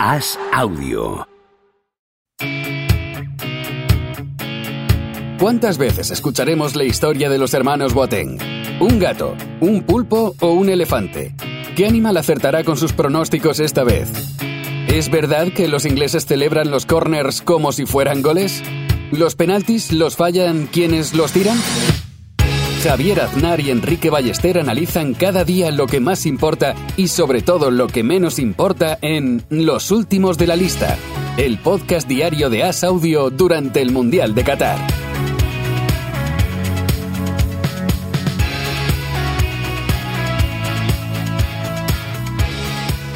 Haz audio. ¿Cuántas veces escucharemos la historia de los hermanos Boateng? ¿Un gato, un pulpo o un elefante? ¿Qué animal acertará con sus pronósticos esta vez? ¿Es verdad que los ingleses celebran los corners como si fueran goles? ¿Los penaltis los fallan quienes los tiran? Javier Aznar y Enrique Ballester analizan cada día lo que más importa y sobre todo lo que menos importa en Los Últimos de la Lista, el podcast diario de As Audio durante el Mundial de Qatar.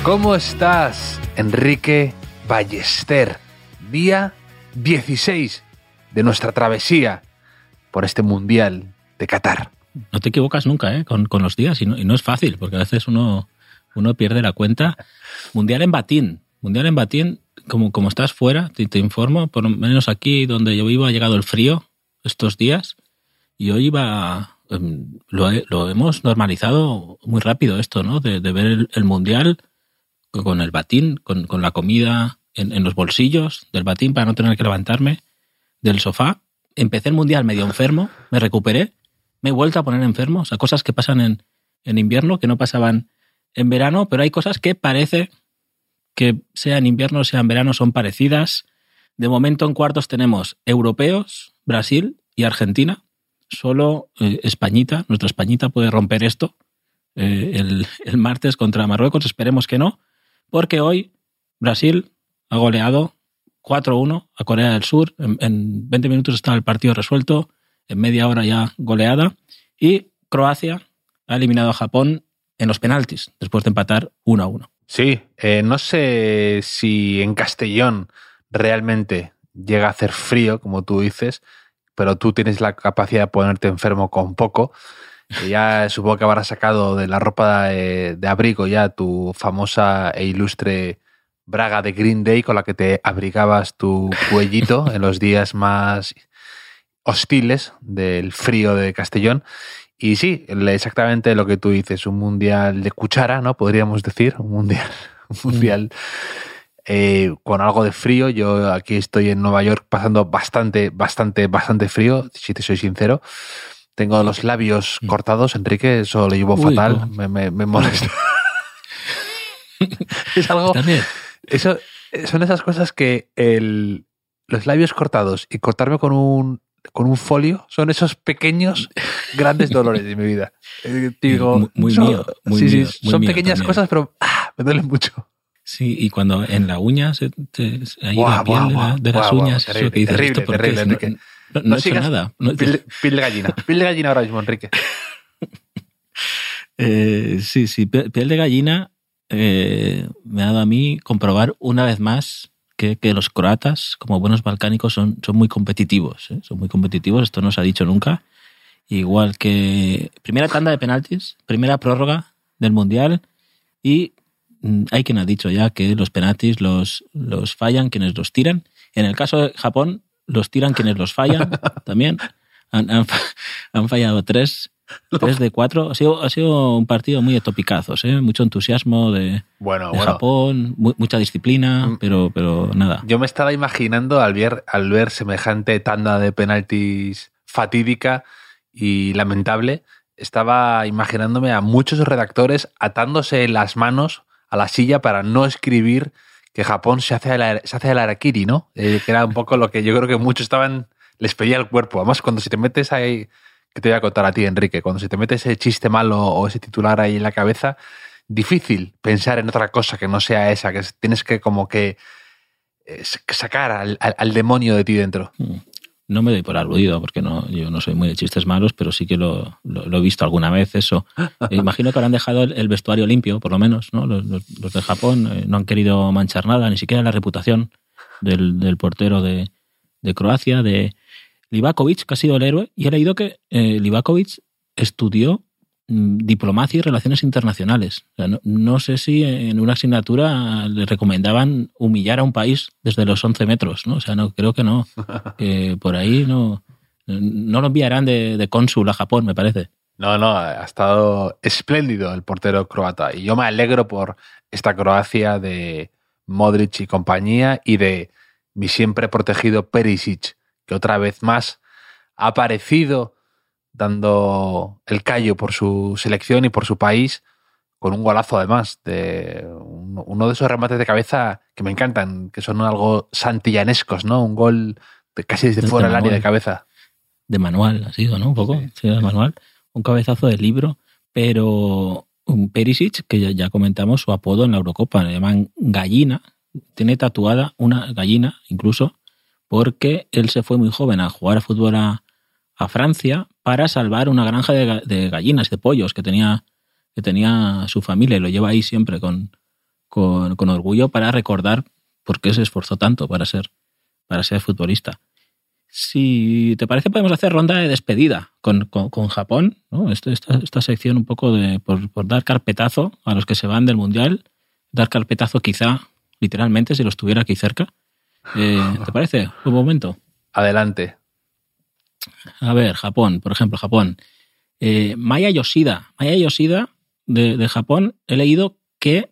¿Cómo estás, Enrique Ballester? Día 16 de nuestra travesía por este Mundial de. No te equivocas nunca ¿eh? con, con los días y no, es fácil, porque a veces uno, uno pierde la cuenta. Mundial en Batín. Mundial en Batín, como, como estás fuera, te, informo, por lo menos aquí donde yo vivo ha llegado el frío estos días y hoy iba... Lo, lo hemos normalizado muy rápido esto, ¿no? De, de ver el, el, Mundial con el batín, con, con la comida en, en los bolsillos del batín para no tener que levantarme del sofá. Empecé el Mundial medio enfermo, me recuperé me he vuelto a poner enfermo. O sea, cosas que pasan en, en invierno que no pasaban en verano, pero hay cosas que parece que sea en invierno, sea en verano, son parecidas. De momento en cuartos tenemos europeos, Brasil y Argentina. Solo eh, Españita, nuestra Españita puede romper esto eh, el, el, martes contra Marruecos. Esperemos que no, porque hoy Brasil ha goleado 4-1 a Corea del Sur. En, en 20 minutos está el partido resuelto en media hora ya goleada. Y Croacia ha eliminado a Japón en los penaltis, después de empatar 1 a 1. Sí, eh, no sé si en Castellón realmente llega a hacer frío, como tú dices, pero tú tienes la capacidad de ponerte enfermo con poco. Ya supongo que habrás sacado de la ropa de, de, abrigo ya tu famosa e ilustre braga de Green Day con la que te abrigabas tu cuellito en los días más hostiles del frío de Castellón. Y sí, exactamente lo que tú dices, un mundial de cuchara, ¿no? Podríamos decir, un mundial, un mundial eh, con algo de frío. Yo aquí estoy en Nueva York pasando bastante, bastante, bastante frío, si te soy sincero. Tengo los labios cortados, Enrique, eso lo llevo Uy, fatal, no. me, me, me, molesta. es algo... Eso, son esas cosas que el, los labios cortados y cortarme con un con un folio son esos pequeños grandes dolores de mi vida. Digo, muy, muy son, mío, muy sí, mío, sí, son mío pequeñas también. cosas, pero ah, me duelen mucho. Sí, y cuando en la uña, se, te, ahí la piel de, la- de guau, las uñas, terrible, eso que dices, terrible, ¿esto por qué terrible? Enrique. No, no, no he hecho sigas- nada. No- Piel, de- gallina. Piel de gallina ahora mismo, Enrique. Eh, sí, sí, piel piel de gallina eh, me ha dado a mí comprobar una vez más que, que los croatas, como buenos balcánicos, son, son muy competitivos. ¿eh? Son muy competitivos, esto no se ha dicho nunca. Igual que primera tanda de penaltis, primera prórroga del Mundial y mm, hay quien ha dicho ya que los penaltis los, los fallan quienes los tiran. En el caso de Japón, los tiran quienes los fallan también. Han, han, han fallado tres, tres de cuatro. Ha sido, ha sido un partido muy de topicazos, ¿eh? mucho entusiasmo de, Bueno, de bueno. Japón, mu- mucha disciplina, Mm. pero, pero nada. Yo me estaba imaginando al ver, al ver semejante tanda de penaltis fatídica y lamentable, estaba imaginándome a muchos redactores atándose las manos a la silla para no escribir que Japón se hace el, se hace el harakiri, ¿no? Eh, que era un poco lo que yo creo que muchos estaban, les pedía el cuerpo. Además, cuando si te metes ahí, que te voy a contar a ti, Enrique, cuando si te metes ese chiste malo o ese titular ahí en la cabeza, difícil pensar en otra cosa que no sea esa, que es- tienes que como que eh, sacar al, al- al demonio de ti dentro. Mm. No me doy por aludido, porque no, yo no soy muy de chistes malos, pero sí que lo, lo- lo he visto alguna vez eso. Eh, Imagino que habrán dejado el, el vestuario limpio, por lo menos, ¿no? Los, los- los de Japón eh, no han querido manchar nada, ni siquiera la reputación del, del portero de, de Croacia, de Livakovic, que ha sido el héroe, y he leído que eh, Livakovic estudió mm, diplomacia y relaciones internacionales. O sea, no, no sé si en una asignatura le recomendaban humillar a un país desde los 11 metros, ¿no? O sea, no creo que no. Que por ahí no, no lo enviarán de, de cónsul a Japón, me parece. No, no, ha estado espléndido el portero croata y yo me alegro por esta Croacia de Modric y compañía y de mi siempre protegido Perisic, que otra vez más ha aparecido dando el callo por su selección y por su país, con un golazo además, de uno de esos remates de cabeza que me encantan, que son algo santillanescos, ¿no? Un gol de casi desde fuera del área de cabeza. De manual ha sido, ¿no? Un poco, sí, de manual. Un cabezazo de libro, pero un Perisic, que ya, comentamos su apodo en la Eurocopa, le llaman gallina, tiene tatuada una gallina incluso, porque él se fue muy joven a jugar fútbol a, Francia para salvar una granja de, gallinas, de pollos que tenía, que tenía su familia y lo lleva ahí siempre con, con, orgullo para recordar por qué se esforzó tanto para ser, para ser futbolista. Si te parece, podemos hacer ronda de despedida con, Japón, ¿no? Esta, esta, sección un poco de por, dar carpetazo a los que se van del Mundial, dar carpetazo quizá, literalmente, si los tuviera aquí cerca. Eh, ¿Te parece? Un momento. Adelante. A ver, Japón, por ejemplo, Japón. Eh, Maya Yoshida. Maya Yoshida de, Japón, he leído que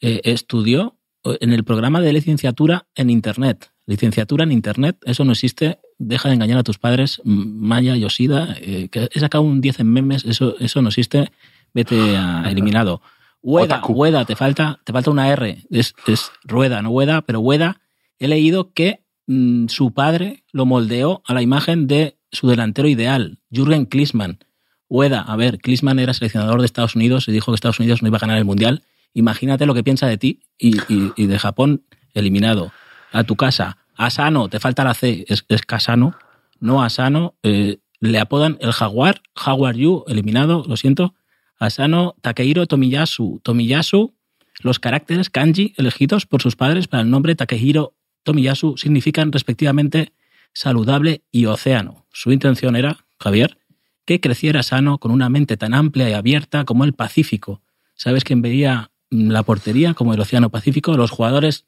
eh, estudió en el programa de licenciatura en Internet. Licenciatura en Internet, eso no existe. Deja de engañar a tus padres. Maya Yoshida, eh, que he sacado un 10 en memes, eso, eso no existe. Vete a eliminado. Ueda, Ueda, te falta, te falta una R. Es, es rueda, no Ueda, pero Ueda. He leído que mm, su padre lo moldeó a la imagen de su delantero ideal, Jürgen Klinsmann. Ueda, a ver, Klinsmann era seleccionador de Estados Unidos y dijo que Estados Unidos no iba a ganar el Mundial. Imagínate lo que piensa de ti y, de Japón eliminado. A tu casa. Asano, te falta la C, es, es Kasano, no Asano. Eh, le apodan el Jaguar, Jaguar Yu, eliminado, lo siento. Asano, Takehiro Tomiyasu. Tomiyasu, los caracteres kanji elegidos por sus padres para el nombre Takehiro Tomiyasu significan respectivamente saludable y océano. Su intención era, Javier, que creciera sano con una mente tan amplia y abierta como el Pacífico. ¿Sabes quién veía la portería como el Océano Pacífico? Los jugadores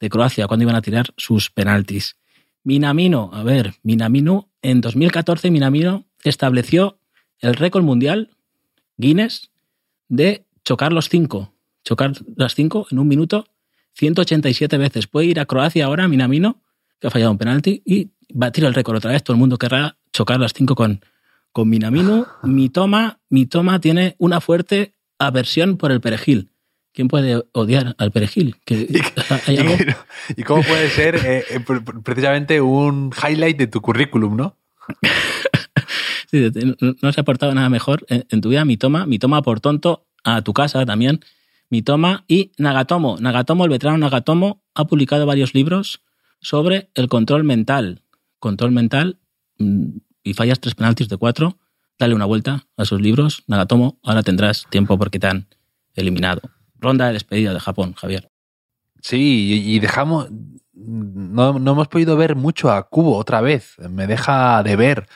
de Croacia cuando iban a tirar sus penaltis. Minamino, a ver, Minamino, en 2014 Minamino estableció el récord mundial Guinness de chocar los cinco, chocar las cinco en un minuto 187 veces. Puede ir a Croacia ahora, Minamino, que ha fallado un penalti, y batir el récord otra vez. Todo el mundo querrá chocar las cinco con, con Minamino. Mi toma, mi toma tiene una fuerte aversión por el perejil. ¿Quién puede odiar al perejil? ¿Y, cómo puede ser eh, eh, precisamente un highlight de tu currículum, no? no, se ha aportado nada mejor en, tu vida. Mi toma, mi toma por tonto, a tu casa también. Y Nagatomo. Nagatomo, el veterano Nagatomo, ha publicado varios libros sobre el control mental control mental mm, y fallas tres penaltis de cuatro, dale una vuelta a sus libros, Nagatomo, ahora tendrás tiempo porque te han eliminado. Ronda de despedida de Japón, Javier. Sí, y dejamos. No, no hemos podido ver mucho a Kubo otra vez. Me deja de ver.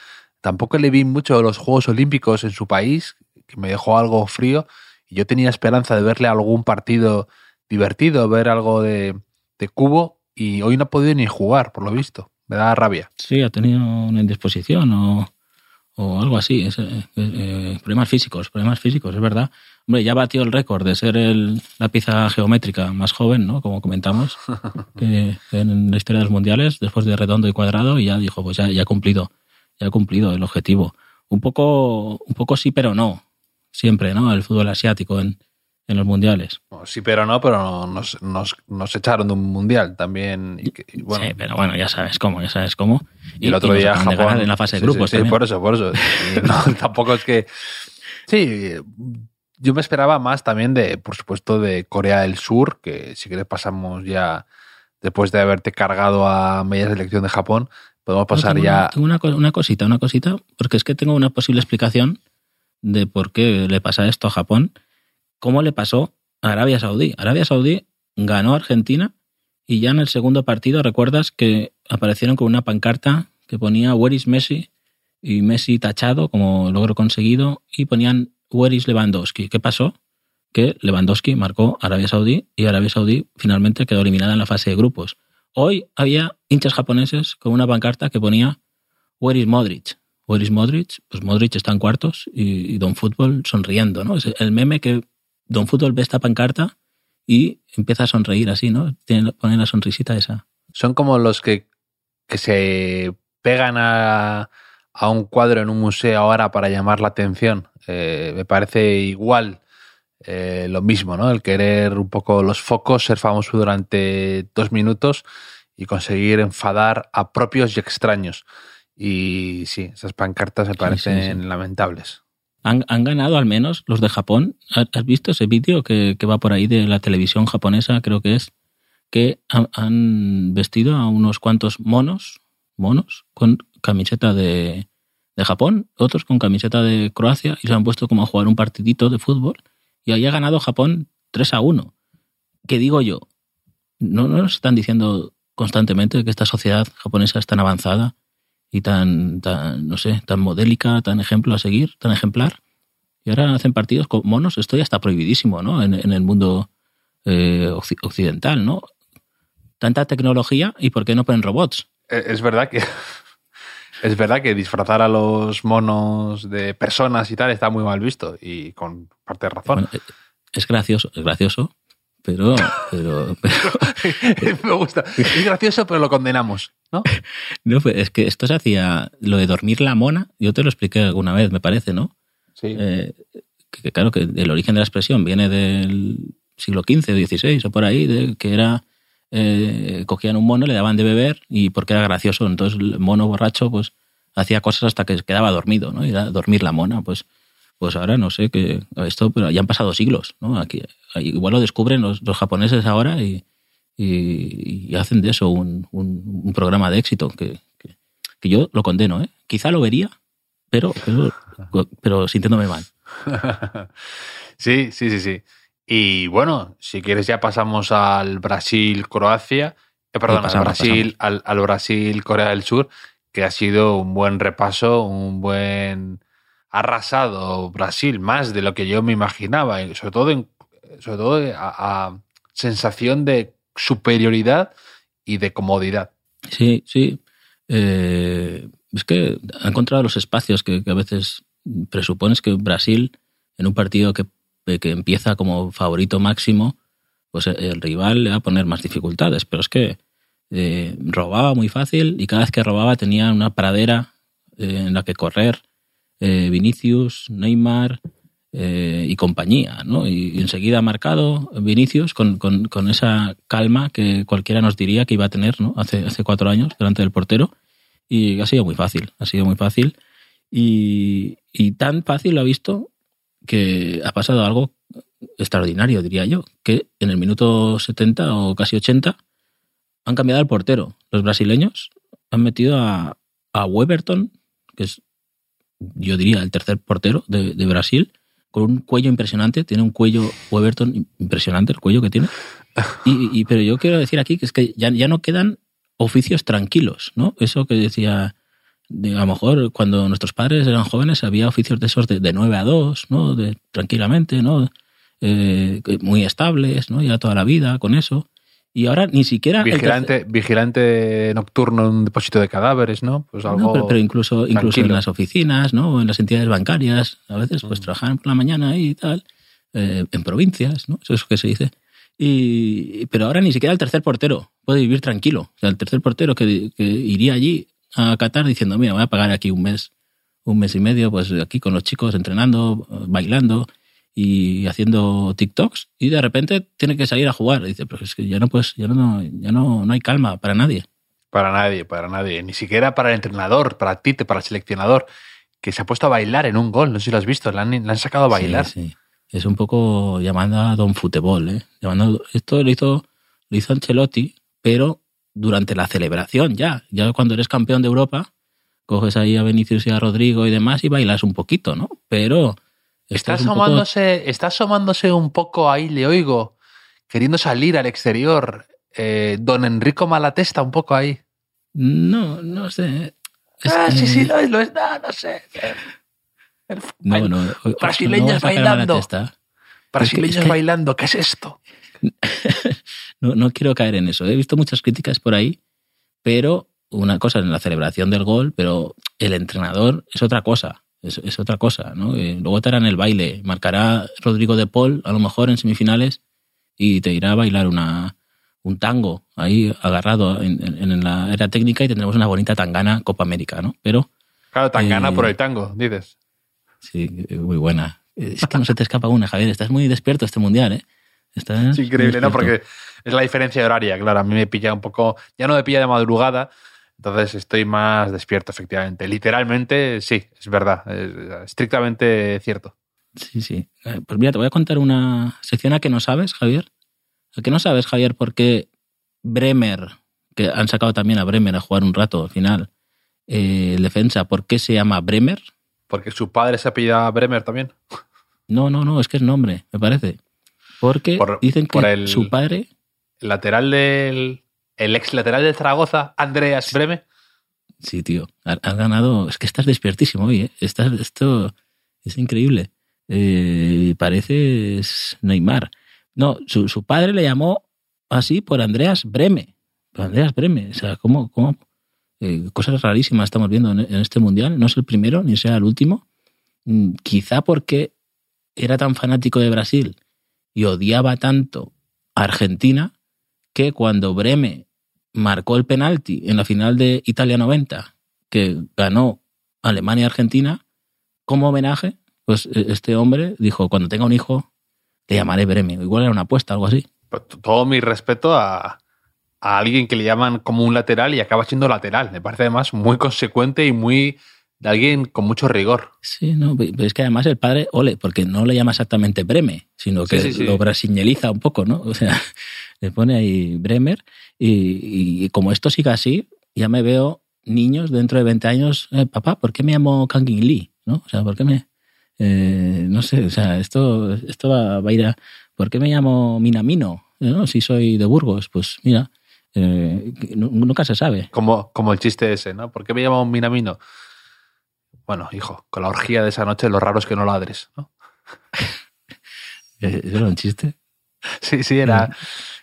Tampoco le vi mucho los Juegos Olímpicos en su país, que me dejó algo frío. Y yo tenía esperanza de verle algún partido divertido, ver algo de, de Cubo, y hoy no ha podido ni jugar, por lo visto me da rabia. Sí, ha tenido una indisposición o, o algo así. Eh, eh, problemas físicos, problemas físicos, es verdad. Hombre, ya batió el récord de ser el, la pieza geométrica más joven, ¿no? Como comentamos, que en la historia de los mundiales, después de redondo y cuadrado, y ya dijo, pues ya, ya ha cumplido, ya ha cumplido el objetivo. Un poco, un poco sí, pero no. Siempre, ¿no? El fútbol asiático en, en los mundiales. Sí, pero no, pero nos, nos, nos echaron de un mundial también. sí, pero bueno, ya sabes cómo, ya sabes cómo. Y, el otro día Japón. En la fase de grupos. Sí, por eso, por eso. tampoco es que. Sí, yo me esperaba más también de, por supuesto, de Corea del Sur, que si quieres pasamos ya, después de haberte cargado a media selección de Japón, podemos pasar ya. tengo una, una cosita, una cosita, porque es que tengo una posible explicación de por qué le pasa esto a Japón ¿Cómo le pasó a Arabia Saudí? Arabia Saudí ganó a Argentina y ya en el segundo partido recuerdas que aparecieron con una pancarta que ponía Where is Messi y Messi tachado como logro conseguido y ponían Where is Lewandowski. ¿Qué pasó? Que Lewandowski marcó a Arabia Saudí y Arabia Saudí finalmente quedó eliminada en la fase de grupos. Hoy había hinchas japoneses con una pancarta que ponía Where is Modric. Where is Modric? Pues Modric está en cuartos y, Don Fútbol sonriendo, ¿no? Es el meme que Don Fútbol ve esta pancarta y empieza a sonreír así, ¿no? Tiene, pone la sonrisita esa. Son como los que, que se pegan a, a un cuadro en un museo ahora para llamar la atención. Eh, me parece igual eh, lo mismo, ¿no? El querer un poco los focos, ser famoso durante dos minutos y conseguir enfadar a propios y extraños. Y sí, esas pancartas me parecen sí, sí, sí. lamentables. Han, han, ganado al menos los de Japón. ¿Has visto ese vídeo que, que, va por ahí de la televisión japonesa, creo que es? Que han, han vestido a unos cuantos monos, monos, con camiseta de, de Japón, otros con camiseta de Croacia y se han puesto como a jugar un partidito de fútbol y ahí ha ganado Japón 3 a 1. ¿Qué digo yo? ¿No, no nos están diciendo constantemente que esta sociedad japonesa es tan avanzada y tan, tan, no sé, tan modélica, tan ejemplo a seguir, tan ejemplar? Y ahora hacen partidos con monos, esto ya está prohibidísimo, ¿no? En, en el mundo eh, occidental, ¿no? Tanta tecnología y ¿por qué no ponen robots? Eh, Es verdad que es verdad que disfrazar a los monos de personas y tal está muy mal visto y con parte de razón. Bueno, es gracioso, es gracioso, pero, pero, pero me gusta. Es gracioso, pero lo condenamos, ¿no? No, pues es que esto se hacía lo de dormir la mona. Yo te lo expliqué alguna vez, me parece, ¿no? Sí. Eh, que, claro que el origen de la expresión viene del siglo XV o XVI o por ahí, de, que era eh, cogían un mono, le daban de beber y porque era gracioso. Entonces el mono borracho pues hacía cosas hasta que quedaba dormido, ¿no? Y era dormir la mona, pues pues ahora no sé que esto, pero ya han pasado siglos, ¿no? Aquí igual lo descubren los, los japoneses ahora y, y, y, hacen de eso un, un, un programa de éxito que, que, que, yo lo condeno, ¿eh? Quizá lo vería, pero pero, pero sintiéndome mal. sí, sí, sí, sí. Y bueno, si quieres ya pasamos al Brasil-Croacia, eh, perdón, pasamos, al Brasil, al, al Brasil-Corea del Sur, que ha sido un buen repaso, un buen arrasado Brasil, más de lo que yo me imaginaba, sobre todo, en, sobre todo a, a sensación de superioridad y de comodidad. Sí, sí. Eh, es que ha encontrado los espacios que, a veces presupones que Brasil, en un partido que, que empieza como favorito máximo, pues el rival le va a poner más dificultades. Pero es que eh, robaba muy fácil y cada vez que robaba tenía una pradera eh, en la que correr eh, Vinicius, Neymar eh, y compañía, ¿no? Y, y, enseguida ha marcado Vinicius con, con, con, esa calma que cualquiera nos diría que iba a tener, ¿no? Hace, hace cuatro años delante del portero y ha sido muy fácil, ha sido muy fácil y, y tan fácil lo ha visto que ha pasado algo extraordinario, diría yo, que en el minuto 70 o casi 80 han cambiado al portero. Los brasileños han metido a, a Weberton, que es yo diría, el tercer portero de, de, Brasil, con un cuello impresionante. Tiene un cuello Weberton impresionante, el cuello que tiene. Y, y, pero yo quiero decir aquí que es que ya, ya no quedan oficios tranquilos, ¿no? Eso que decía, de, a lo mejor cuando nuestros padres eran jóvenes había oficios de esos de, de 9 a 2, ¿no? De, tranquilamente, ¿no? Eh, muy estables, ¿no? Ya toda la vida con eso y ahora ni siquiera vigilante vigilante nocturno en un depósito de cadáveres no pues algo no, pero, pero, incluso tranquilo. incluso en las oficinas no o en las entidades bancarias a veces pues mm. trabajan por la mañana y tal eh, en provincias no eso es lo que se dice. Y pero ahora ni siquiera el tercer portero puede vivir tranquilo. O sea el tercer portero que, que iría allí a Qatar diciendo mira voy a pagar aquí un mes un mes y medio pues aquí con los chicos entrenando bailando y haciendo TikToks y de repente tiene que salir a jugar. dice, pero es que ya no pues, ya no, ya no, no hay calma para nadie. Para nadie, para nadie. Ni siquiera para el entrenador, para Tite, para el seleccionador, que se ha puesto a bailar en un gol. No sé si lo has visto, le han, le han sacado a bailar. Sí, sí. Es un poco llamando a Don Futebol, ¿eh? Llamando, esto lo hizo, lo hizo Ancelotti, pero durante la celebración ya. Ya cuando eres campeón de Europa, coges ahí a Vinicius y a Rodrigo y demás y bailas un poquito, ¿no? Pero Está asomándose, poco... está asomándose un poco ahí, le oigo, queriendo salir al exterior. Eh, don Enrico Malatesta, un poco ahí. No, no sé. Es ah, que... sí, sí, lo es, lo es, no, no sé. El, no, no, brasileños bailando. Brasileños es que... bailando, ¿qué es esto? no, no quiero caer en eso. He visto muchas críticas por ahí, pero una cosa en la celebración del gol, pero el entrenador es otra cosa es, es otra cosa, ¿no? Eh, luego estará en el baile, marcará Rodrigo de Paul, a lo mejor en semifinales, y te irá a bailar una, un tango ahí agarrado en, en- en la era técnica y tendremos una bonita tangana Copa América, ¿no? Pero Claro, tan gana Eh, por el tango, dices. sí, muy buena. Es que no se te escapa una, Javier. Estás muy despierto este mundial, ¿eh? Estás Es increíble, ¿no? Porque es la diferencia de horaria, claro. A mí me pilla un poco. Ya no me pilla de madrugada, entonces estoy más despierto, efectivamente. Literalmente, sí, es verdad. Es estrictamente cierto. Sí, sí. Eh, Pues mira, te voy a contar una sección a que no sabes, Javier. A que no sabes, Javier, por qué Bremer, que han sacado también a Bremer a jugar un rato al final, eh, defensa, ¿por qué se llama Bremer? Porque su padre se apellida Bremer también. No, no, no, es que es nombre, me parece. Porque Por- dicen que por el- su padre, El lateral del. El ex lateral de Zaragoza, Andreas Breme. sí, tío, ha- has ganado, es que estás despiertísimo hoy, ¿eh? Estás, esto es increíble. Eh, pareces Neymar. No, su, su padre le llamó así por Andreas Breme. Por Andreas Breme. O sea, ¿cómo? cómo? Eh, cosas rarísimas estamos viendo en, en este mundial. No es el primero ni sea el último. Mm, Quizá porque era tan fanático de Brasil y odiaba tanto a Argentina que cuando Breme marcó el penalti en la final de Italia 90, que ganó Alemania-Argentina, como homenaje, pues eh, este hombre dijo, cuando tenga un hijo, le llamaré Breme. Igual era una apuesta, algo así. Pues Todo mi respeto a, a alguien que le llaman como un lateral y acaba siendo lateral. Me parece además muy consecuente y muy de alguien con mucho rigor. Sí, no, pero es que además el padre, ole, porque no le llama exactamente Breme, sino que Sí, sí, sí. lo brasileñeliza un poco, ¿no? O sea, le pone ahí Bremer y, y como esto siga así, ya me veo niños dentro de 20 años, eh, papá, ¿por qué me llamo Kangin Lee? ¿No? O sea, ¿por qué me...? eh, no sé, o sea, esto, esto va, va a ir a... ¿Por qué me llamo Minamino? ¿No? Si soy de Burgos, pues mira, eh, nu- nunca se sabe. Como, como el chiste ese, ¿no? ¿Por qué me llaman Minamino? Bueno, hijo, con la orgía de esa noche lo raro es que no ladres, ¿no? Eh, ¿Eso era un chiste? Sí, sí, era,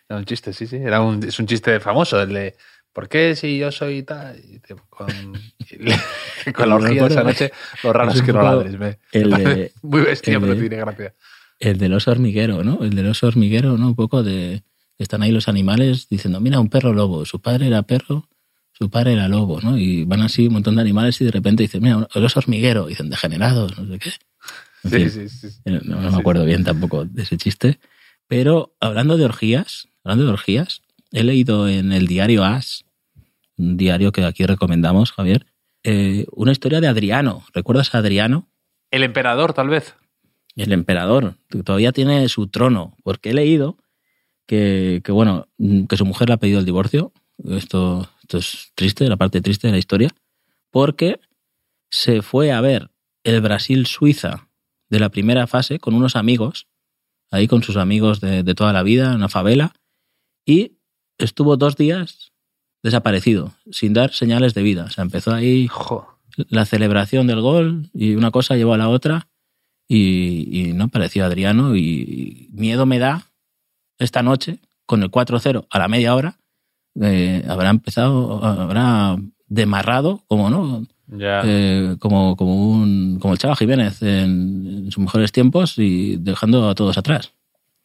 era un chiste, sí, sí. Era un, es un chiste famoso, el de ¿por qué si yo soy tal? Y te- Con, y- con la orgía de esa noche, lo raro Es que no ladres. Me, el me de- parece muy bestia, el pero de- tiene gracia. El del oso hormiguero, ¿no? El del oso hormiguero, ¿no? Un poco de... Están ahí los animales diciendo, mira, un perro lobo, su padre era perro, su padre era lobo, ¿no? Y van así un montón de animales y de repente dicen, mira, el oso hormiguero, y dicen, degenerados, no sé qué. En Sí, fin, sí, sí. eh, no, me acuerdo bien tampoco de ese chiste. Pero hablando de orgías, hablando de orgías, he leído en el diario As, un diario que aquí recomendamos, Javier, eh, una historia de Adriano. ¿Recuerdas a Adriano? El emperador, tal vez. el emperador, que todavía tiene su trono, porque he leído que, que, bueno, que su mujer le ha pedido el divorcio. Esto, esto es triste, la parte triste de la historia, porque se fue a ver el Brasil-Suiza de la primera fase con unos amigos, ahí con sus amigos de, de toda la vida, en una favela, y estuvo dos días desaparecido, sin dar señales de vida. O sea, empezó ahí Jo. la celebración del gol y una cosa llevó a la otra y, y no apareció Adriano y, y miedo me da esta noche con el 4-0 a la media hora eh, habrá empezado habrá demarrado como no. Eh, como como un como el Chava Jiménez en, en sus mejores tiempos y dejando a todos atrás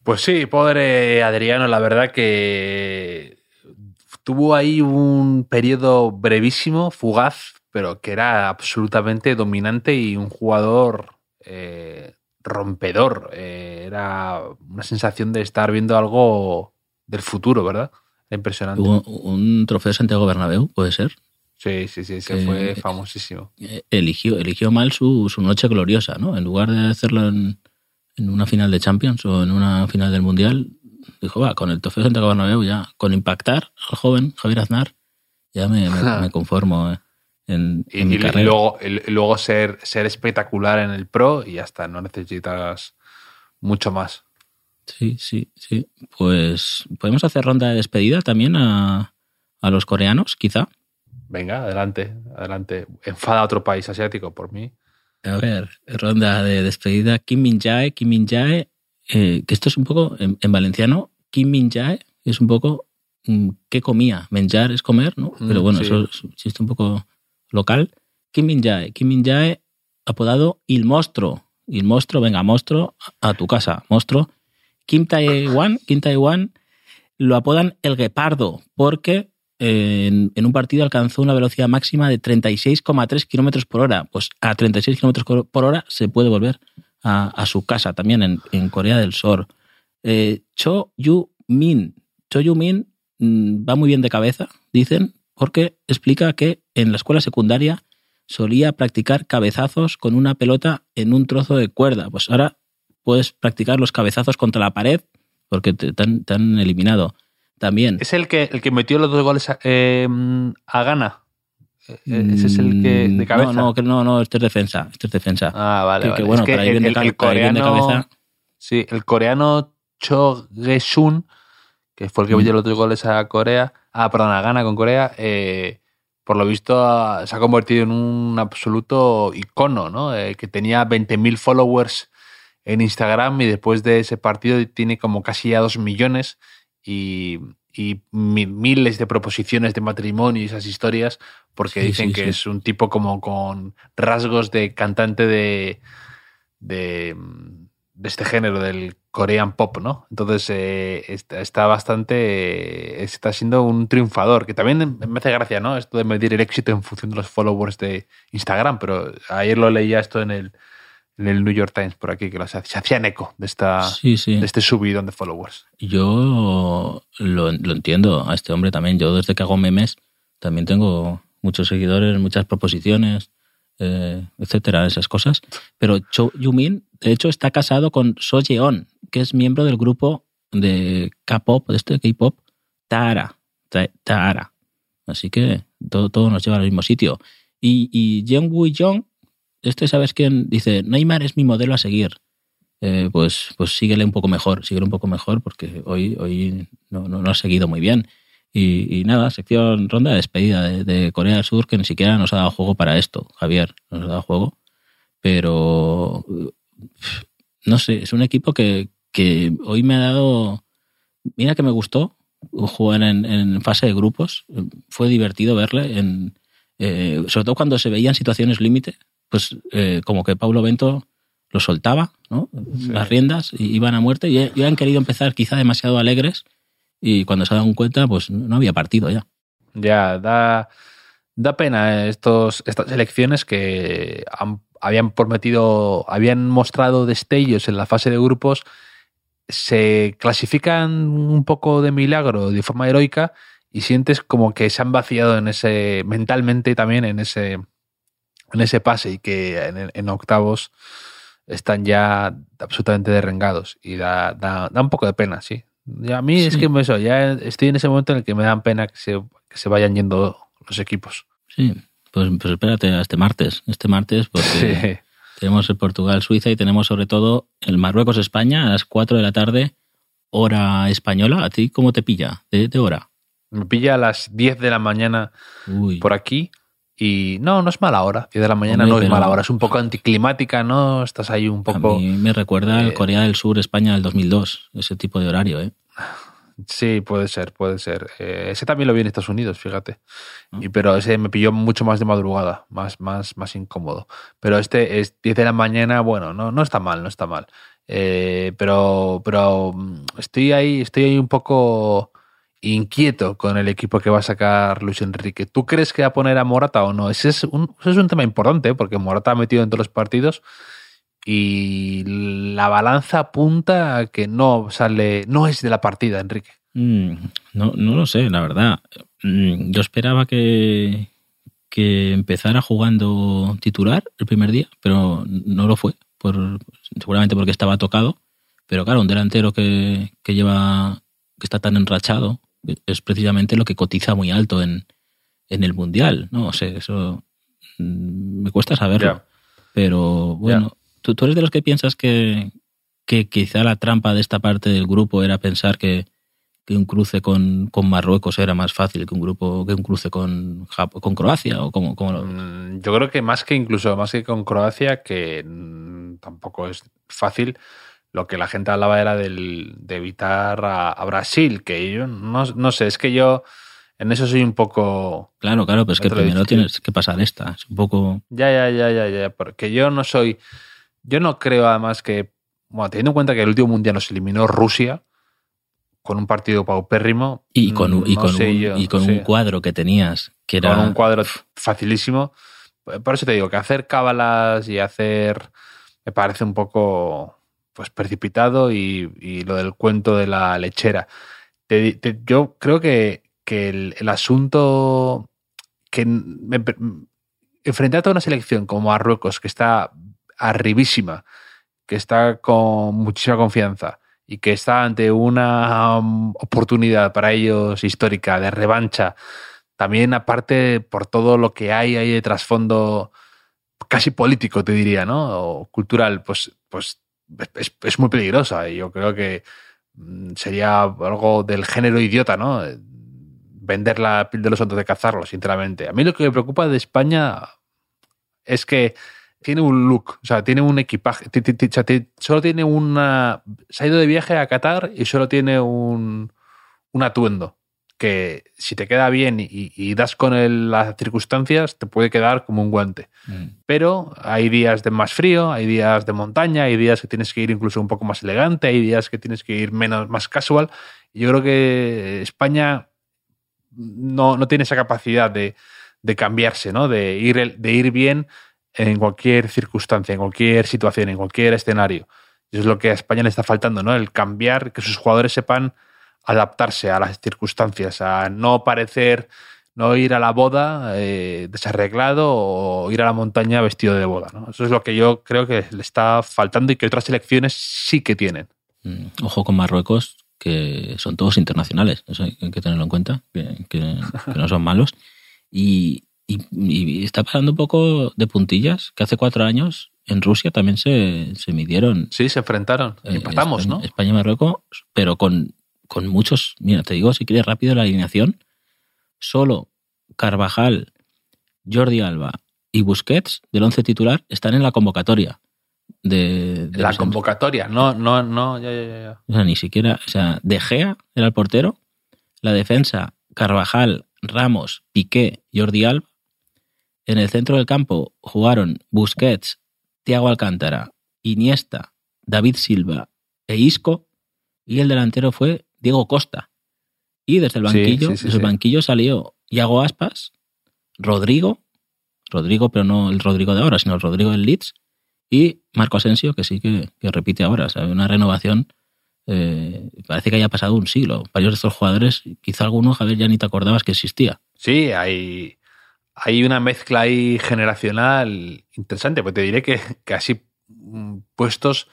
Pues sí, pobre Adriano, la verdad que tuvo ahí un periodo brevísimo, fugaz, pero que era absolutamente dominante y un jugador eh, rompedor. Eh, era una sensación de estar viendo algo del futuro, ¿verdad? Impresionante. Hubo un trofeo de Santiago Bernabéu puede ser Sí, sí, sí, que fue famosísimo. eh, eligió, eligió mal su, su noche gloriosa, ¿no? En lugar de hacerlo en, en una final de Champions o en una final del Mundial, dijo, va, con el trofeo Santiago Bernabéu ya, con impactar al joven Javier Aznar, ya me, me- me conformo eh, en, Y, mi luego, y luego ser, ser espectacular en el pro y ya está, no necesitas mucho más. Sí, sí, sí. Pues podemos hacer ronda de despedida también a, a los coreanos, quizá. Venga, adelante, adelante. Enfada a otro país asiático por mí. A ver, ronda de despedida. Kim Min Jae, Kim Min Jae, eh, que esto es un poco, en, en valenciano, Kim Min Jae es un poco mm, qué comía. Menjar es comer, ¿no? Mm, Pero bueno, sí. eso es un chiste un poco local. Kim Min Jae, Kim Min Jae, apodado Il Mostro. Il Mostro, venga, Mostro, a tu casa, Mostro. Kim Taiwan, Kim Taiwan lo apodan el guepardo porque en, un partido alcanzó una velocidad máxima de 36,3 kilómetros por hora. Pues a 36 kilómetros por hora se puede volver a, su casa también en, Corea del Sur. Eh, Cho Yu Min. Cho Yu Min mm, va muy bien de cabeza, dicen, porque explica que en la escuela secundaria solía practicar cabezazos con una pelota en un trozo de cuerda. Pues ahora puedes practicar los cabezazos contra la pared porque te han eliminado. También. Es el que, el que metió los dos goles a, eh, a Gana. Eh, Ese es el que de cabeza. Mm, No, no, que no, no, este es defensa. Este es defensa. Ah, vale. Que- vale. que bueno, Es que para ir el, de de coreano. cabeza. Sí, el coreano Cho Ge-sun, que fue el que Mm. metió los dos goles a Corea. Ah, perdón, a Ghana con Corea. eh, por lo visto ah, se ha convertido en un absoluto icono, ¿no? Eh, que tenía 20.000 followers en Instagram y después de ese partido tiene como casi ya 2 millones y, y mi- miles de proposiciones de matrimonio y esas historias porque Sí, dicen sí, que sí. es un tipo como con rasgos de cantante de, de, de este género, del Korean pop, ¿no? Entonces eh, está, está bastante, eh, está siendo un triunfador, que también me hace gracia, ¿no? Esto de medir el éxito en función de los followers de Instagram, pero ayer lo leía esto en el, en el New York Times por aquí, que lo- se hacían eco de, esta, Sí, sí. de este subidón de followers. Yo lo, lo entiendo a este hombre también. Yo desde que hago memes también tengo muchos seguidores, muchas proposiciones, eh, etcétera, esas cosas. Pero Cho Yumin, de hecho, está casado con So Yeon, que es miembro del grupo de K-pop, de este K-pop, Tara. Ta- Tara. Así que todo, todo nos lleva al mismo sitio. Y, y Jeong Woo Jong, este, ¿sabes quién? Dice, Neymar es mi modelo a seguir eh, pues, pues síguele un poco mejor, síguele un poco mejor porque hoy, hoy no, no, ha seguido muy bien. Y, nada, sección ronda de despedida de, Corea del Sur que ni siquiera nos ha dado juego para esto, Javier, no nos ha dado juego. Pero no sé, es un equipo que, que hoy me ha dado. Mira que me gustó jugar en, en fase de grupos, fue divertido verle, en, eh, sobre todo cuando se veían situaciones límite, pues eh, como que Paulo Bento lo soltaba, ¿no? Las riendas y iban a muerte y, y han querido empezar quizá demasiado alegres y cuando se dan cuenta, pues no había partido ya. Ya, da, da pena estos, estas elecciones que han- habían prometido, habían mostrado destellos en la fase de grupos, se clasifican un poco de milagro, de forma heroica, y sientes como que se han vaciado en ese, mentalmente también en ese, en ese pase y que en, en octavos están ya absolutamente derrengados y da, da, da un poco de pena, sí. Y a mí es que eso, ya estoy en ese momento en el que me dan pena que se, que se vayan yendo los equipos. Sí, pues, pues espérate a este martes. Este martes, porque tenemos el Portugal-Suiza y tenemos sobre todo el Marruecos-España a las 4 de la tarde, hora española. ¿A ti cómo te pilla de, de hora? Me pilla a las 10 de la mañana Uy, por aquí y no, no es mala hora. 10 de la mañana Hombre, no es mala hora, es un poco anticlimática, ¿no? Estás ahí un a poco... mí me recuerda al eh, Corea del Sur, España del 2002, ese tipo de horario, ¿eh? Sí, puede ser, puede ser. Eh, ese también lo vi en Estados Unidos, fíjate. Ah. Y, pero ese me pilló mucho más de madrugada, más, más, más incómodo. Pero este es 10 de la mañana, bueno, no, no está mal, no está mal. Eh, pero, pero mm, estoy ahí, estoy ahí un poco inquieto con el equipo que va a sacar Luis Enrique. ¿Tú crees que va a poner a Morata o no? Ese es un, tema importante, ¿eh? porque Morata ha metido en todos los partidos y la balanza apunta a que no sale, no es de la partida, Enrique. Mm, no, no lo sé, la verdad. Mm, Yo esperaba que, que empezara jugando titular el primer día, pero no lo fue, por, seguramente porque estaba tocado. Pero claro, un delantero que, que lleva, que está tan enrachado, es precisamente lo que cotiza muy alto en, en el mundial, ¿no? O sea, eso mm, me cuesta saberlo. Pero bueno, ¿tú, tú eres de los que piensas que, que quizá la trampa de esta parte del grupo era pensar que, que un cruce con, con Marruecos era más fácil que un grupo que un cruce con Jap- con Croacia o como, como lo- Mm, Yo creo que más que incluso más que con Croacia, que mm, tampoco es fácil, lo que la gente hablaba era del, de evitar a, a Brasil, que yo no, no sé, es que yo en eso soy un poco... claro claro pero es que primero tienes que pasar esta es un poco Ya, ya, ya, ya, ya, porque yo no soy... Yo no creo además que bueno, teniendo en cuenta que el último mundial nos eliminó Rusia con un partido paupérrimo. Y con, un- y con, un, yo, y con sí. un cuadro que tenías, que era... con un cuadro facilísimo. Por eso te digo que hacer cábalas y hacer me parece un poco pues precipitado y, y lo del cuento de la lechera. Te- te- yo creo que, que el, asunto que me, enfrentarte a una selección como Marruecos que está arribísima, que está con muchísima confianza y que está ante una um, oportunidad para ellos histórica de revancha, también aparte por todo lo que hay ahí de trasfondo casi político, te diría, ¿no? O cultural, pues, pues es, es muy peligrosa y yo creo que mm, sería algo del género idiota, ¿no? Vender la piel de los santos de cazarlos, sinceramente. A mí lo que me preocupa de España es que tiene un look, o sea, tiene un equipaje, solo tiene una... Se ha ido de viaje a Qatar y solo tiene un, un atuendo que si te queda bien y, y das con el- las circunstancias, te puede quedar como un guante. Mm. Pero hay días de más frío, hay días de montaña, hay días que tienes que ir incluso un poco más elegante, hay días que tienes que ir menos, más casual. Yo creo que España no, no tiene esa capacidad de, de cambiarse, ¿no? De ir, de ir bien en cualquier circunstancia, en cualquier situación, en cualquier escenario. Eso es lo que a España le está faltando, ¿no? El cambiar, que sus jugadores sepan adaptarse a las circunstancias, a no parecer, no ir a la boda eh, desarreglado o ir a la montaña vestido de boda, ¿no? Eso es lo que yo creo que le está faltando y que otras selecciones sí que tienen. Mm, Ojo con Marruecos, que son todos internacionales, eso hay que tenerlo en cuenta, que, que- que no son malos. Y, y- y está pasando un poco de puntillas, que hace cuatro años en Rusia también se, se midieron Sí, se enfrentaron. eh, Empatamos, España, ¿no? España y Marruecos, pero con, con muchos, mira, te digo, si quieres rápido la alineación, solo Carvajal, Jordi Alba y Busquets del once titular están en la convocatoria. De, de La convocatoria, no, no, no, ya, ya, ya, ya. o sea, ni siquiera, o sea, De Gea era el portero, la defensa, Carvajal, Ramos, Piqué, Jordi Alba. En el centro del campo jugaron Busquets, Thiago Alcántara, Iniesta, David Silva e Isco. Y el delantero fue Diego Costa. Y desde el banquillo, sí, sí, desde el banquillo salió Iago Aspas, Rodrigo, Rodrigo, pero no el Rodrigo de ahora, sino el Rodrigo del Leeds, y Marco Asensio, que sí que, que repite ahora. O sea, una renovación eh, parece que haya pasado un siglo. Varios de estos jugadores, quizá alguno, Javier, ya ni te acordabas que existía. Sí, hay, hay una mezcla ahí generacional interesante, pues te diré que, así mm, puestos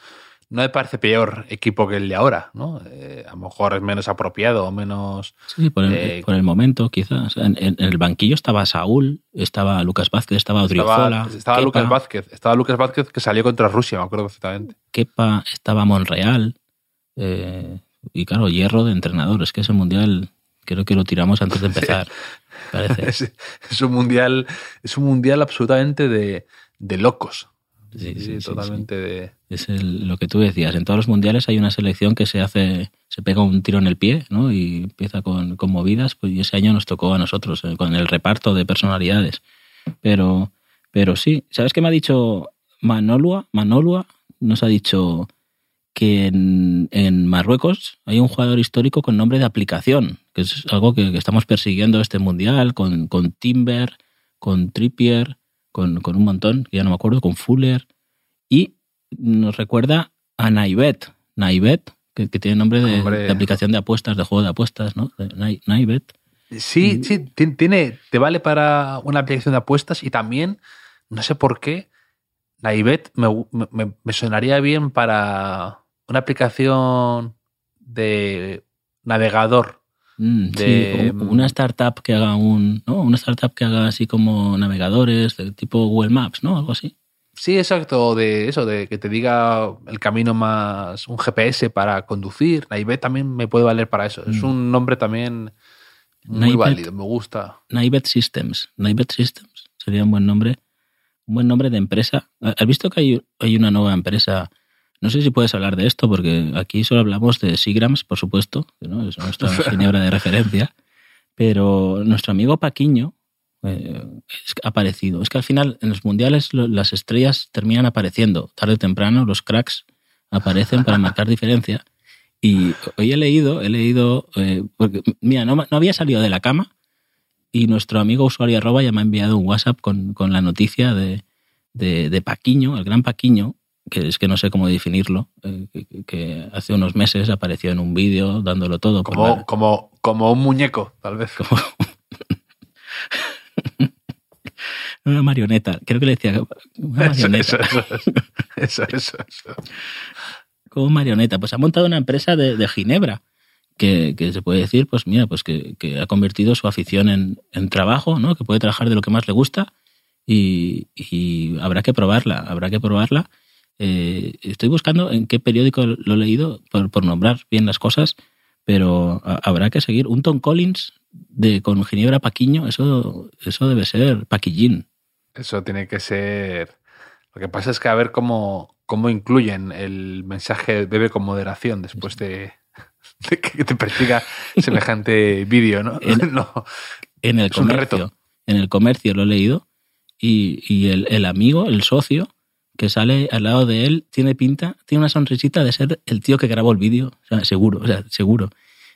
no me parece peor equipo que el de ahora, ¿no? Eh, a lo mejor es menos apropiado o menos... Sí, por el, Eh, por el momento, quizás. En, en el banquillo estaba Saúl, estaba Lucas Vázquez, estaba Odriozola. Estaba, Lucas Vázquez, estaba Lucas Vázquez que salió contra Rusia, me acuerdo perfectamente. Kepa, estaba Monreal. eh, y claro, hierro de entrenador. Es que ese mundial creo que lo tiramos antes de empezar. Parece. Es, es un mundial, es un mundial absolutamente de, de locos. Sí, sí, sí, totalmente de... Es el- lo que tú decías. En todos los mundiales hay una selección que se hace, se pega un tiro en el pie, ¿no? Y empieza con, con movidas. Pues y ese año nos tocó a nosotros eh, con el reparto de personalidades. Pero, pero sí. ¿Sabes qué me ha dicho Manolua? Manolua nos ha dicho que en, en Marruecos hay un jugador histórico con nombre de aplicación, que es algo que, que estamos persiguiendo este mundial con, con Timber, con Trippier, con, con un montón, ya no me acuerdo, con Fuller. Y nos recuerda a Naivet. Naivet, que, que tiene nombre de, aplicación de apuestas, de juego de apuestas, ¿no? De Nai- Naivet. Sí, sí, ti- tiene, te vale para una aplicación de apuestas y también, no sé por qué, Naivet me, me, me sonaría bien para una aplicación de navegador. Mm, De- sí, u- una startup que haga un, ¿no? Una startup que haga así como navegadores, de tipo Google Maps, ¿no? Algo así. Sí, exacto, de eso, de que te diga el camino más, un GPS para conducir. Naivet también me puede valer para eso. Es Mm. un nombre también muy válido, me gusta. Naivet Systems. Naivet Systems sería un buen nombre. Un buen nombre de empresa. ¿Has visto que hay, hay una nueva empresa? No sé si puedes hablar de esto, porque aquí solo hablamos de Sigrams, por supuesto, que ¿no? es nuestra ginebra de referencia. Pero nuestro amigo Paquiño eh, es aparecido. Es que al final en los mundiales lo- las estrellas terminan apareciendo. Tarde o temprano los cracks aparecen para marcar diferencia. Y hoy he leído, he leído, eh, porque, mira, no, no, había salido de la cama y nuestro amigo usuario arroba ya me ha enviado un WhatsApp con, con la noticia de, de, de, Paquiño, el gran Paquiño, que es que no sé cómo definirlo, eh, que, que, hace unos meses apareció en un vídeo dándolo todo. Como, la... como, como un muñeco, tal vez. Como... una marioneta, creo que le decía una marioneta. Eso, eso, eso, eso, eso. Como marioneta. Pues ha montado una empresa de, de Ginebra. Que, que, se puede decir, pues mira, pues que, que ha convertido su afición en, en, trabajo, ¿no? Que puede trabajar de lo que más le gusta y, y habrá que probarla, habrá que probarla. Eh, estoy buscando en qué periódico lo he leído por, por nombrar bien las cosas, pero habrá que seguir. Un Tom Collins de con Ginebra Paquiño, eso, eso debe ser Paquillín. Eso tiene que ser. Lo que pasa es que a ver cómo, cómo incluyen el mensaje bebe con moderación después de, de que te persiga semejante vídeo, ¿no? En, no. en el comercio. En el comercio lo he leído. Y, y el, el, amigo, el socio, que sale al lado de él, tiene pinta, tiene una sonrisita de ser el tío que grabó el vídeo. Seguro, o sea, seguro.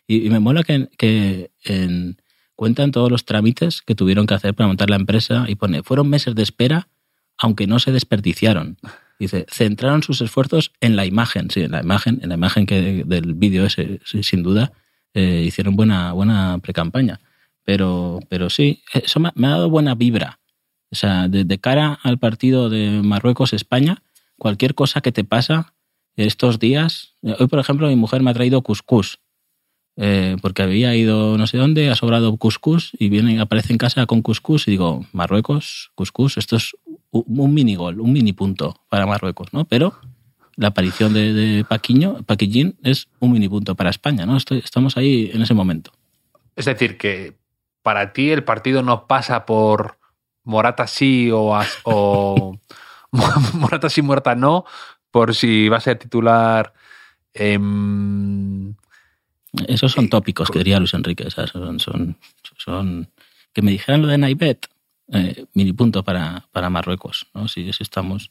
Y, me mola que, que en, cuentan todos los trámites que tuvieron que hacer para montar la empresa y pone, fueron meses de espera, aunque no se desperdiciaron. Dice, centraron sus esfuerzos en la imagen, sí, en la imagen, en la imagen que del vídeo ese, sin duda, eh, hicieron buena, buena precampaña. Pero, pero sí, eso me, me, ha dado buena vibra. O sea, de, cara al partido de Marruecos-España, cualquier cosa que te pasa estos días, hoy por ejemplo mi mujer me ha traído cuscús, eh, porque había ido no sé dónde, ha sobrado cuscús y viene, aparece en casa con cuscús y digo, Marruecos, cuscús, esto es un mini gol, un mini punto para Marruecos, ¿no? Pero la aparición de, de Paquillín es un mini punto para España, ¿no? Estamos ahí en ese momento. Es decir, que para ti el partido no pasa por Morata sí o, o Morata sí, Morata no, por si va a ser titular. Eh, esos son tópicos que diría Luis Enrique. Son, son, son, que me dijeran lo de Naibet, eh, mini punto para, para Marruecos. ¿no? Si así estamos,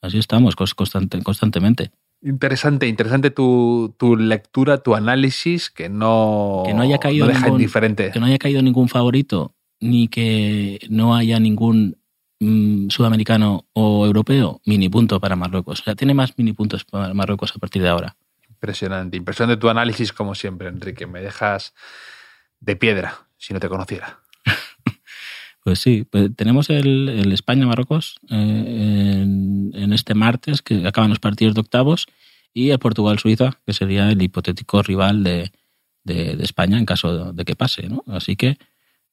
así estamos constante, constantemente. Interesante, interesante tu, tu, lectura, tu análisis, que no, que no haya caído no deja ningún, indiferente. Que no haya caído ningún favorito, ni que no haya ningún mmm, sudamericano o europeo, mini punto para Marruecos. O sea, tiene más mini puntos para Marruecos a partir de ahora. Impresionante, impresionante tu análisis como siempre, Enrique. Me dejas de piedra si no te conociera. Pues sí, pues tenemos el, el España-Marruecos eh, en, en, este martes, que acaban los partidos de octavos, y el Portugal-Suiza, que sería el hipotético rival de, de, de, España en caso de que pase. ¿no? Así que,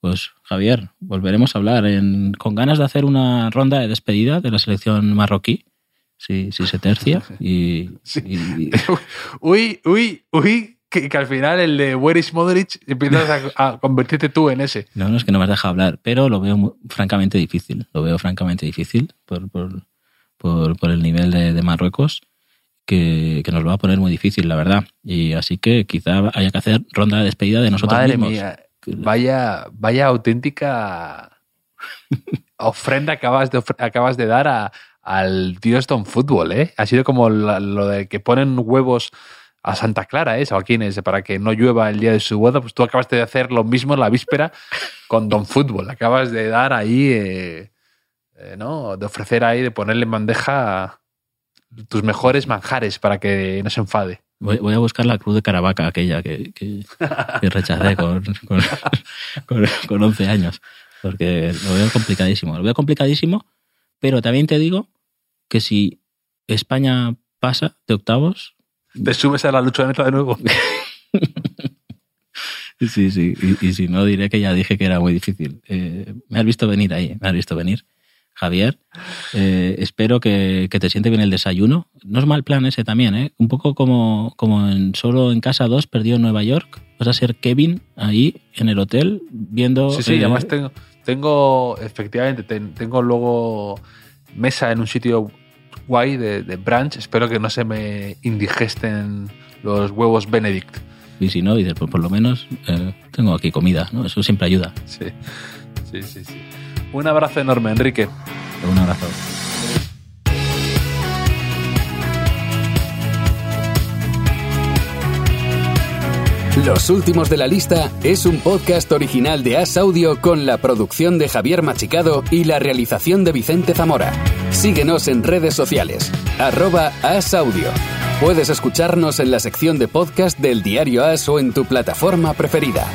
pues Javier, volveremos a hablar en, con ganas de hacer una ronda de despedida de la selección marroquí si, si se tercia. Y, sí. y, uy, uy, uy, que, que, al final el de Where is Modric empiezas a, a, convertirte tú en ese. No, no es que no me has dejado hablar, pero lo veo muy, francamente difícil. Lo veo francamente difícil por, por, por, por el nivel de, de Marruecos. Que, que, nos lo va a poner muy difícil, la verdad. Y así que quizá haya que hacer ronda de despedida de nosotros Madre mismos. Mía, vaya, vaya auténtica ofrenda acabas de, acabas de dar a, al Stone Football, ¿eh? Ha sido como lo de que ponen huevos a Santa Clara, ¿eh? Joaquines, para que no llueva el día de su boda, pues tú acabas de hacer lo mismo la víspera con Don Fútbol. Acabas de dar ahí, eh, eh, ¿no? De ofrecer ahí, de ponerle en bandeja tus mejores manjares para que no se enfade. Voy, voy a buscar la cruz de Caravaca, aquella que, que, que rechacé con, con, con, con 11 años, porque lo veo complicadísimo. Lo veo complicadísimo, pero también te digo que si España pasa de octavos. Te subes a la lucha de meta de nuevo. sí, sí. Y, y, si no, diré que ya dije que era muy difícil. Eh, me has visto venir ahí, me has visto venir. Javier, eh, espero que, que, te siente bien el desayuno. No es mal plan ese también, ¿eh? Un poco como, como en Solo en Casa 2 perdió en Nueva York. Vas a ser Kevin ahí en el hotel viendo. Sí, sí, eh, además tengo, tengo efectivamente, ten, tengo luego mesa en un sitio guay de, de, brunch. Espero que no se me indigesten los huevos Benedict. Y si no, dices, pues por lo menos eh, tengo aquí comida, ¿no? Eso siempre ayuda. Sí, sí, sí. sí. Un abrazo enorme, Enrique. Un abrazo. Los últimos de la lista es un podcast original de As Audio con la producción de Javier Machicado y la realización de Vicente Zamora. Síguenos en redes sociales. Arroba As Audio. Puedes escucharnos en la sección de podcast del diario As o en tu plataforma preferida.